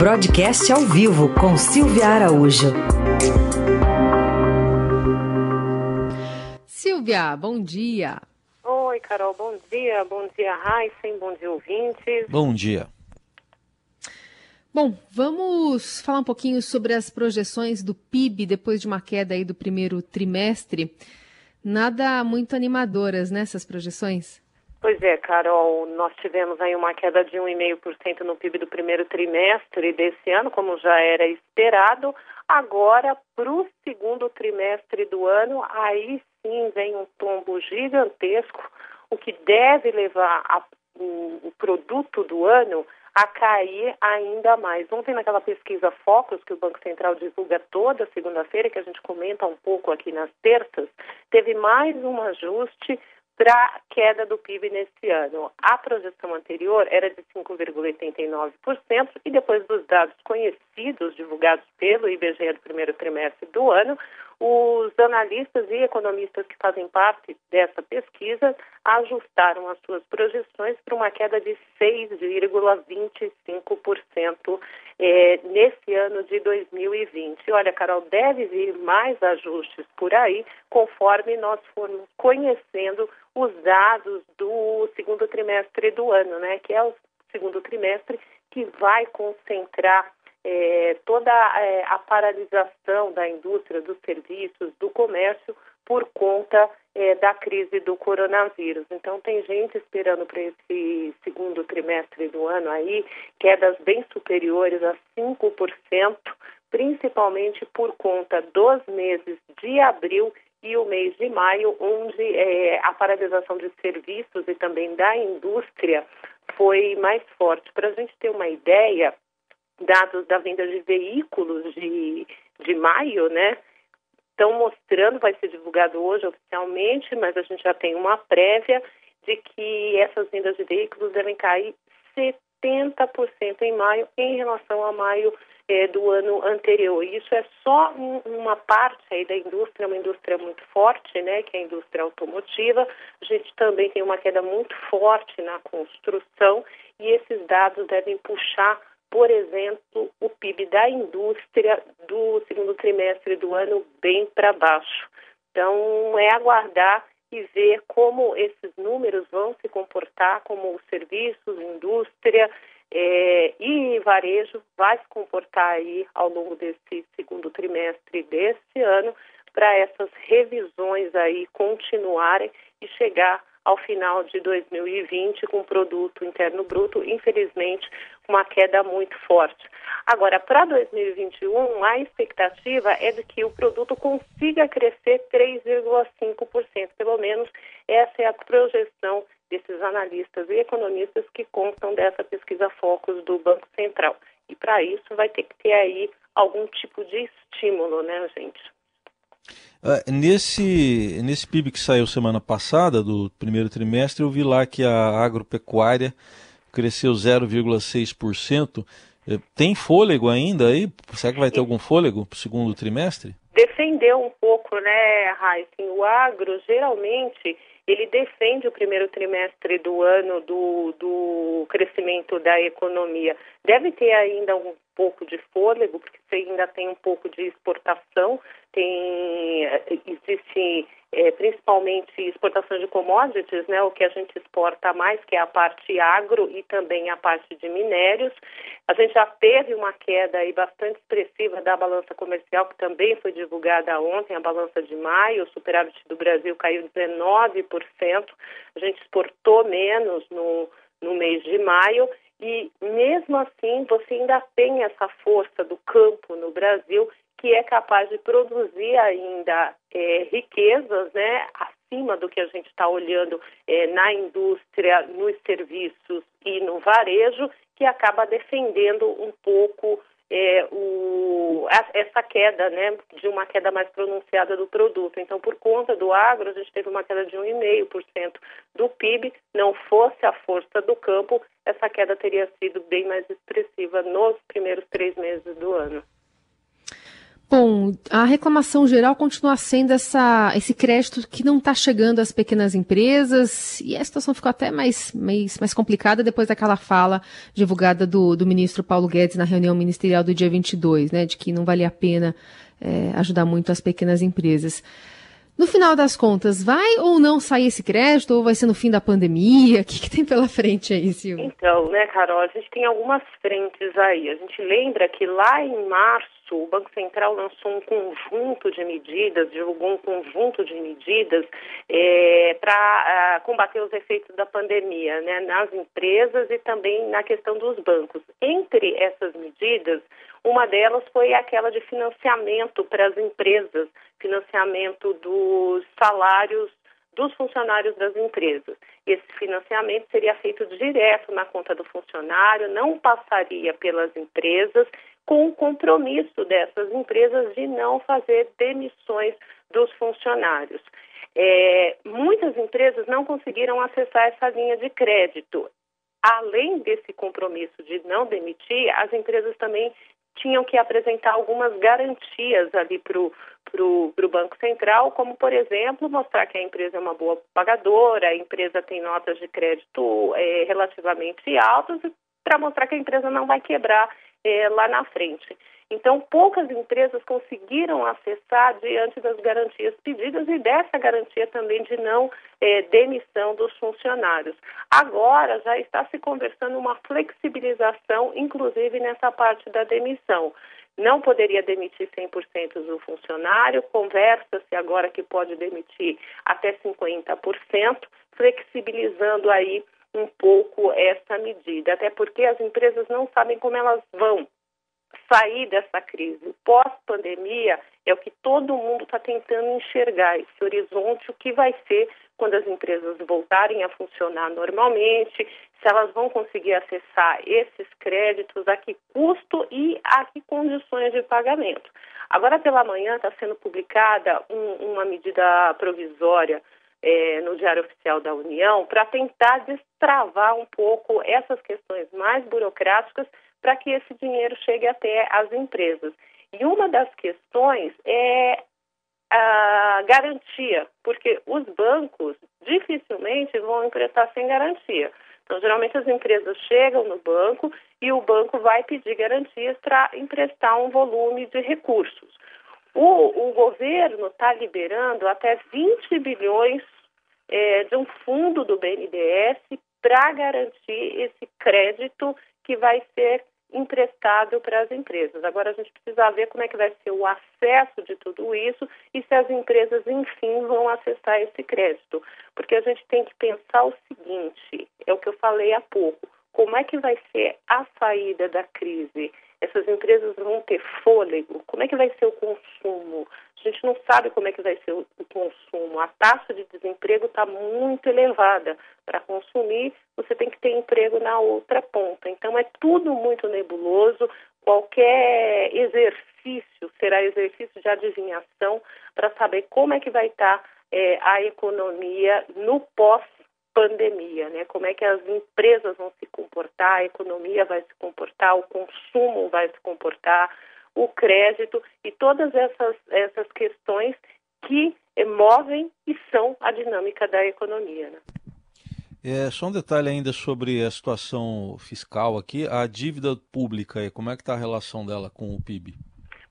Broadcast ao vivo com Silvia Araújo. Silvia, bom dia. Oi, Carol, bom dia. Bom dia, Heisen, bom dia, ouvintes. Bom dia. Bom, vamos falar um pouquinho sobre as projeções do PIB depois de uma queda aí do primeiro trimestre. Nada muito animadoras nessas né, projeções? Pois é, Carol, nós tivemos aí uma queda de 1,5% no PIB do primeiro trimestre desse ano, como já era esperado. Agora, para o segundo trimestre do ano, aí sim vem um tombo gigantesco, o que deve levar a, o, o produto do ano a cair ainda mais. Ontem, naquela pesquisa Focus, que o Banco Central divulga toda segunda-feira, que a gente comenta um pouco aqui nas terças, teve mais um ajuste para a queda do PIB nesse ano. A projeção anterior era de 5,89% e depois dos dados conhecidos divulgados pelo IBGE do primeiro trimestre do ano, os analistas e economistas que fazem parte dessa pesquisa ajustaram as suas projeções para uma queda de 6,25% é, nesse ano de 2020. Olha, Carol, deve vir mais ajustes por aí, conforme nós formos conhecendo os dados do segundo trimestre do ano, né? Que é o segundo trimestre que vai concentrar é, toda é, a paralisação da indústria, dos serviços, do comércio por conta é, da crise do coronavírus. Então, tem gente esperando para esse segundo trimestre do ano aí quedas bem superiores a 5%, principalmente por conta dos meses de abril e o mês de maio, onde é, a paralisação de serviços e também da indústria foi mais forte. Para a gente ter uma ideia, dados da venda de veículos de, de maio, né? Estão mostrando, vai ser divulgado hoje oficialmente, mas a gente já tem uma prévia de que essas vendas de veículos devem cair 70% em maio em relação a maio é, do ano anterior. Isso é só um, uma parte aí da indústria, uma indústria muito forte, né, que é a indústria automotiva. A gente também tem uma queda muito forte na construção e esses dados devem puxar por exemplo, o PIB da indústria do segundo trimestre do ano bem para baixo. Então, é aguardar e ver como esses números vão se comportar, como os serviços, indústria é, e varejo vai se comportar aí ao longo desse segundo trimestre desse ano, para essas revisões aí continuarem e chegar ao final de 2020 com produto interno bruto, infelizmente, uma queda muito forte. Agora, para 2021, a expectativa é de que o produto consiga crescer 3,5%, pelo menos essa é a projeção desses analistas e economistas que constam dessa pesquisa Focus do Banco Central. E para isso vai ter que ter aí algum tipo de estímulo, né, gente? Uh, nesse, nesse PIB que saiu semana passada, do primeiro trimestre, eu vi lá que a agropecuária cresceu 0,6%. Eh, tem fôlego ainda aí? Será que vai ter algum fôlego para o segundo trimestre? Defendeu um pouco, né, Raíssen? O agro, geralmente, ele defende o primeiro trimestre do ano do, do crescimento da economia. Deve ter ainda um pouco de fôlego, porque você ainda tem um pouco de exportação, tem existe é, principalmente exportação de commodities, né, o que a gente exporta mais, que é a parte agro e também a parte de minérios. A gente já teve uma queda aí bastante expressiva da balança comercial, que também foi divulgada ontem, a balança de maio, o superávit do Brasil caiu 19%, a gente exportou menos no, no mês de maio e mesmo assim você ainda tem essa força do campo no Brasil que é capaz de produzir ainda é, riquezas, né, acima do que a gente está olhando é, na indústria, nos serviços e no varejo, que acaba defendendo um pouco é, o, essa queda, né, de uma queda mais pronunciada do produto. Então, por conta do agro, a gente teve uma queda de 1,5% do PIB. Não fosse a força do campo, essa queda teria sido bem mais expressiva nos primeiros três meses do ano. Bom, a reclamação geral continua sendo essa, esse crédito que não está chegando às pequenas empresas e a situação ficou até mais, mais, mais complicada depois daquela fala divulgada do, do ministro Paulo Guedes na reunião ministerial do dia 22, né, de que não valia a pena é, ajudar muito as pequenas empresas. No final das contas, vai ou não sair esse crédito, ou vai ser no fim da pandemia? O que, que tem pela frente aí, Silvia? Então, né, Carol, a gente tem algumas frentes aí. A gente lembra que lá em março, o Banco Central lançou um conjunto de medidas, divulgou um conjunto de medidas é, para ah, combater os efeitos da pandemia né, nas empresas e também na questão dos bancos. Entre essas medidas, uma delas foi aquela de financiamento para as empresas, financiamento dos salários dos funcionários das empresas. Esse financiamento seria feito direto na conta do funcionário, não passaria pelas empresas, com o compromisso dessas empresas de não fazer demissões dos funcionários. É, muitas empresas não conseguiram acessar essa linha de crédito. Além desse compromisso de não demitir, as empresas também tinham que apresentar algumas garantias ali para o Banco Central, como, por exemplo, mostrar que a empresa é uma boa pagadora, a empresa tem notas de crédito é, relativamente altas, para mostrar que a empresa não vai quebrar é, lá na frente. Então, poucas empresas conseguiram acessar diante das garantias pedidas e dessa garantia também de não é, demissão dos funcionários. Agora já está se conversando uma flexibilização, inclusive nessa parte da demissão. Não poderia demitir 100% do funcionário, conversa-se agora que pode demitir até 50%, flexibilizando aí um pouco essa medida, até porque as empresas não sabem como elas vão sair dessa crise. Pós-pandemia é o que todo mundo está tentando enxergar, esse horizonte, o que vai ser quando as empresas voltarem a funcionar normalmente, se elas vão conseguir acessar esses créditos, a que custo e a que condições de pagamento. Agora pela manhã está sendo publicada um, uma medida provisória é, no Diário Oficial da União para tentar destravar um pouco essas questões mais burocráticas para que esse dinheiro chegue até as empresas. E uma das questões é a garantia, porque os bancos dificilmente vão emprestar sem garantia. Então, geralmente as empresas chegam no banco e o banco vai pedir garantias para emprestar um volume de recursos. O, o governo está liberando até 20 bilhões é, de um fundo do BNDES para garantir esse crédito que vai ser emprestado para as empresas. Agora a gente precisa ver como é que vai ser o acesso de tudo isso e se as empresas, enfim, vão acessar esse crédito. Porque a gente tem que pensar o seguinte, é o que eu falei há pouco, como é que vai ser a saída da crise? Essas empresas vão ter fôlego? Como é que vai ser o consumo? A gente não sabe como é que vai ser o consumo. A taxa de desemprego está muito elevada. Para consumir, você tem que ter emprego na outra ponta. Então, é tudo muito nebuloso. Qualquer exercício será exercício de adivinhação para saber como é que vai estar tá, é, a economia no pós pandemia, né? Como é que as empresas vão se comportar, a economia vai se comportar, o consumo vai se comportar, o crédito e todas essas, essas questões que movem e são a dinâmica da economia. Né? É, só um detalhe ainda sobre a situação fiscal aqui, a dívida pública, como é que está a relação dela com o PIB?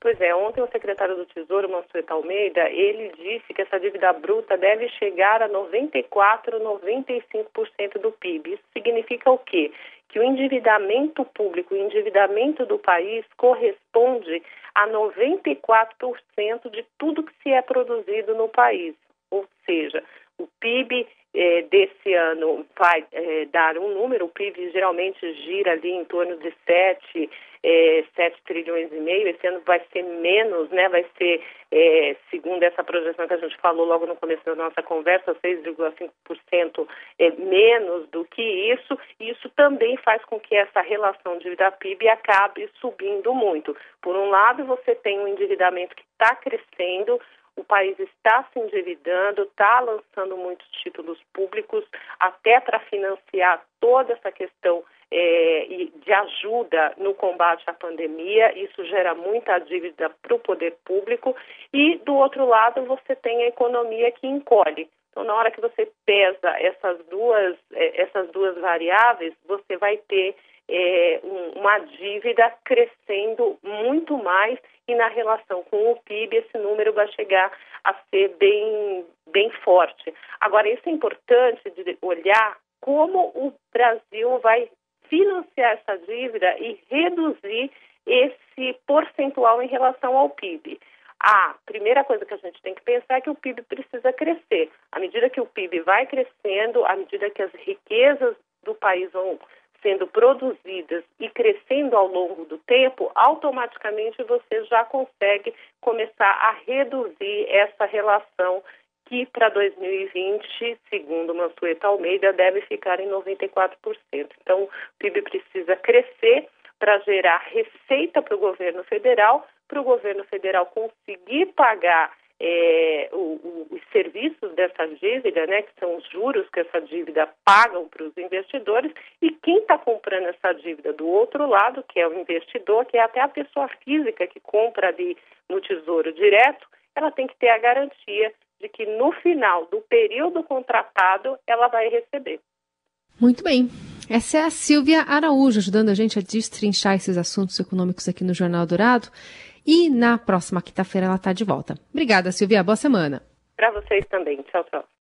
Pois é, ontem o secretário do Tesouro, Mansueto Almeida, ele disse que essa dívida bruta deve chegar a 94, 95% do PIB. Isso significa o quê? Que o endividamento público, o endividamento do país corresponde a 94% de tudo que se é produzido no país. Ou seja, o PIB eh, desse ano vai eh, dar um número, o PIB geralmente gira ali em torno de 7, é, 7 trilhões e meio, esse ano vai ser menos, né? Vai ser, é, segundo essa projeção que a gente falou logo no começo da nossa conversa, 6,5% é, menos do que isso, e isso também faz com que essa relação dívida-PIB acabe subindo muito. Por um lado, você tem um endividamento que está crescendo, o país está se endividando, está lançando muitos títulos públicos, até para financiar toda essa questão é, de ajuda no combate à pandemia, isso gera muita dívida para o poder público, e do outro lado você tem a economia que encolhe. Então, na hora que você pesa essas duas, é, essas duas variáveis, você vai ter é, uma dívida crescendo muito mais e na relação com o PIB esse número vai chegar a ser bem, bem forte. Agora, isso é importante de olhar como o Brasil vai financiar essa dívida e reduzir esse percentual em relação ao PIB. A primeira coisa que a gente tem que pensar é que o PIB precisa crescer. À medida que o PIB vai crescendo, à medida que as riquezas do país vão sendo produzidas e crescendo ao longo do tempo, automaticamente você já consegue começar a reduzir essa relação que para 2020, segundo Mansueta Almeida, deve ficar em 94%. Então, o PIB precisa crescer para gerar receita para o governo federal, para o governo federal conseguir pagar é, o, o, os serviços dessa dívida, né, que são os juros que essa dívida pagam para os investidores, e quem está comprando essa dívida do outro lado, que é o investidor, que é até a pessoa física que compra ali no Tesouro Direto, ela tem que ter a garantia de que no final do período contratado ela vai receber. Muito bem. Essa é a Silvia Araújo, ajudando a gente a destrinchar esses assuntos econômicos aqui no Jornal Dourado. E na próxima quinta-feira ela está de volta. Obrigada, Silvia. Boa semana. Para vocês também. Tchau, tchau.